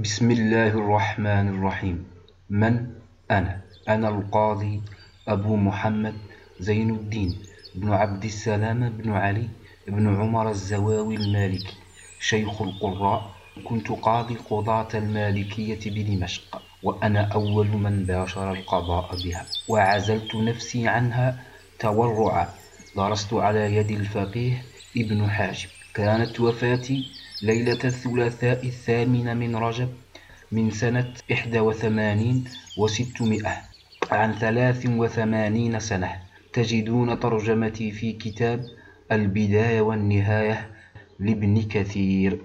بسم الله الرحمن الرحيم من أنا؟ أنا القاضي أبو محمد زين الدين بن عبد السلام بن علي بن عمر الزواوي المالكي شيخ القراء كنت قاضي قضاة المالكية بدمشق وأنا أول من باشر القضاء بها وعزلت نفسي عنها تورعا درست على يد الفقيه ابن حاجب كانت وفاتي ليلة الثلاثاء الثامن من رجب من سنة إحدى وثمانين وستمائة عن ثلاث وثمانين سنة. تجدون ترجمتي في كتاب البداية والنهاية لابن كثير.